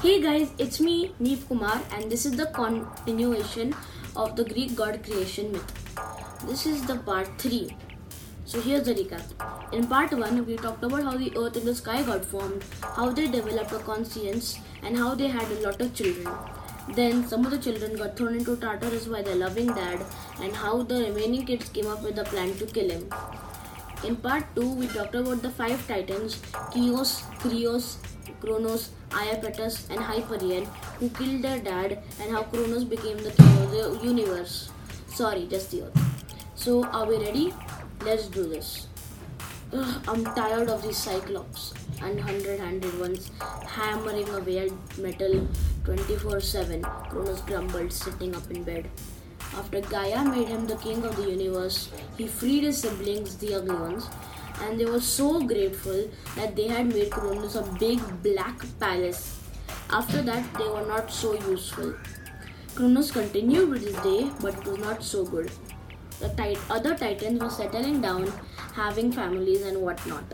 Hey guys, it's me, Neev Kumar, and this is the continuation of the Greek god creation myth. This is the part 3. So here's the recap. In part 1, we talked about how the earth and the sky got formed, how they developed a conscience, and how they had a lot of children. Then some of the children got thrown into Tartarus by their loving dad, and how the remaining kids came up with a plan to kill him. In part 2, we talked about the five titans Chios, Krios, Kronos, Iapetus, and Hyperion who killed their dad, and how Kronos became the king of the universe. Sorry, just the earth. So, are we ready? Let's do this. Ugh, I'm tired of these cyclops and hundred handed ones hammering away at metal 24 7. Kronos grumbled, sitting up in bed. After Gaia made him the king of the universe, he freed his siblings, the ugly ones, and they were so grateful that they had made Kronos a big black palace. After that, they were not so useful. Kronos continued with his day, but it was not so good. The tit- other titans were settling down, having families and whatnot.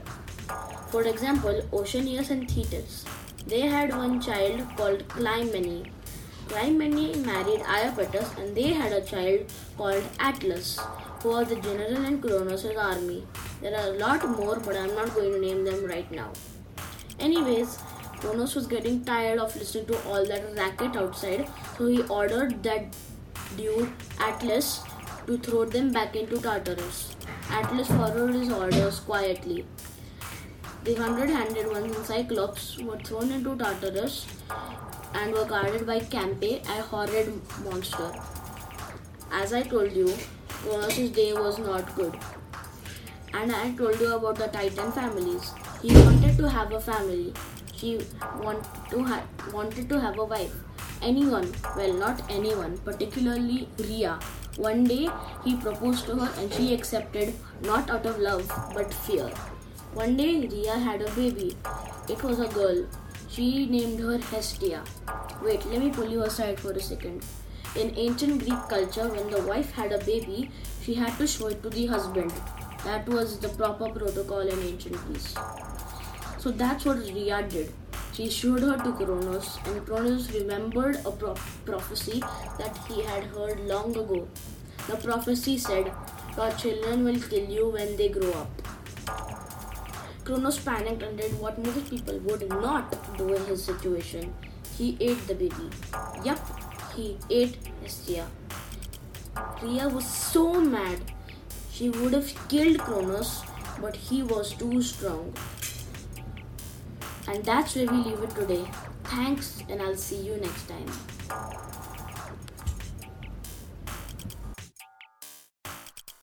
For example, Oceanus and Tethys. They had one child called Clymene. Clymene married Iapetus and they had a child called Atlas, who was the general in Kronos' army. There are a lot more, but I'm not going to name them right now. Anyways, Kronos was getting tired of listening to all that racket outside, so he ordered that dude Atlas to throw them back into Tartarus. Atlas followed his orders quietly. The hundred handed ones and Cyclops were thrown into Tartarus and were guarded by Campe, a horrid monster. As I told you, Kronos' day was not good. And I told you about the Titan families. He wanted to have a family. He want to ha- wanted to have a wife. Anyone, well, not anyone, particularly Rhea. One day he proposed to her and she accepted, not out of love but fear. One day Rhea had a baby. It was a girl. She named her Hestia. Wait, let me pull you aside for a second. In ancient Greek culture, when the wife had a baby, she had to show it to the husband. That was the proper protocol in ancient Greece. So that's what Rhea did. She showed her to Kronos, and Kronos remembered a pro- prophecy that he had heard long ago. The prophecy said, Your children will kill you when they grow up. Kronos panicked and did what most people would not do in his situation. He ate the baby. Yup, he ate Hestia. Rhea was so mad. She would have killed Kronos, but he was too strong. And that's where we leave it today. Thanks, and I'll see you next time.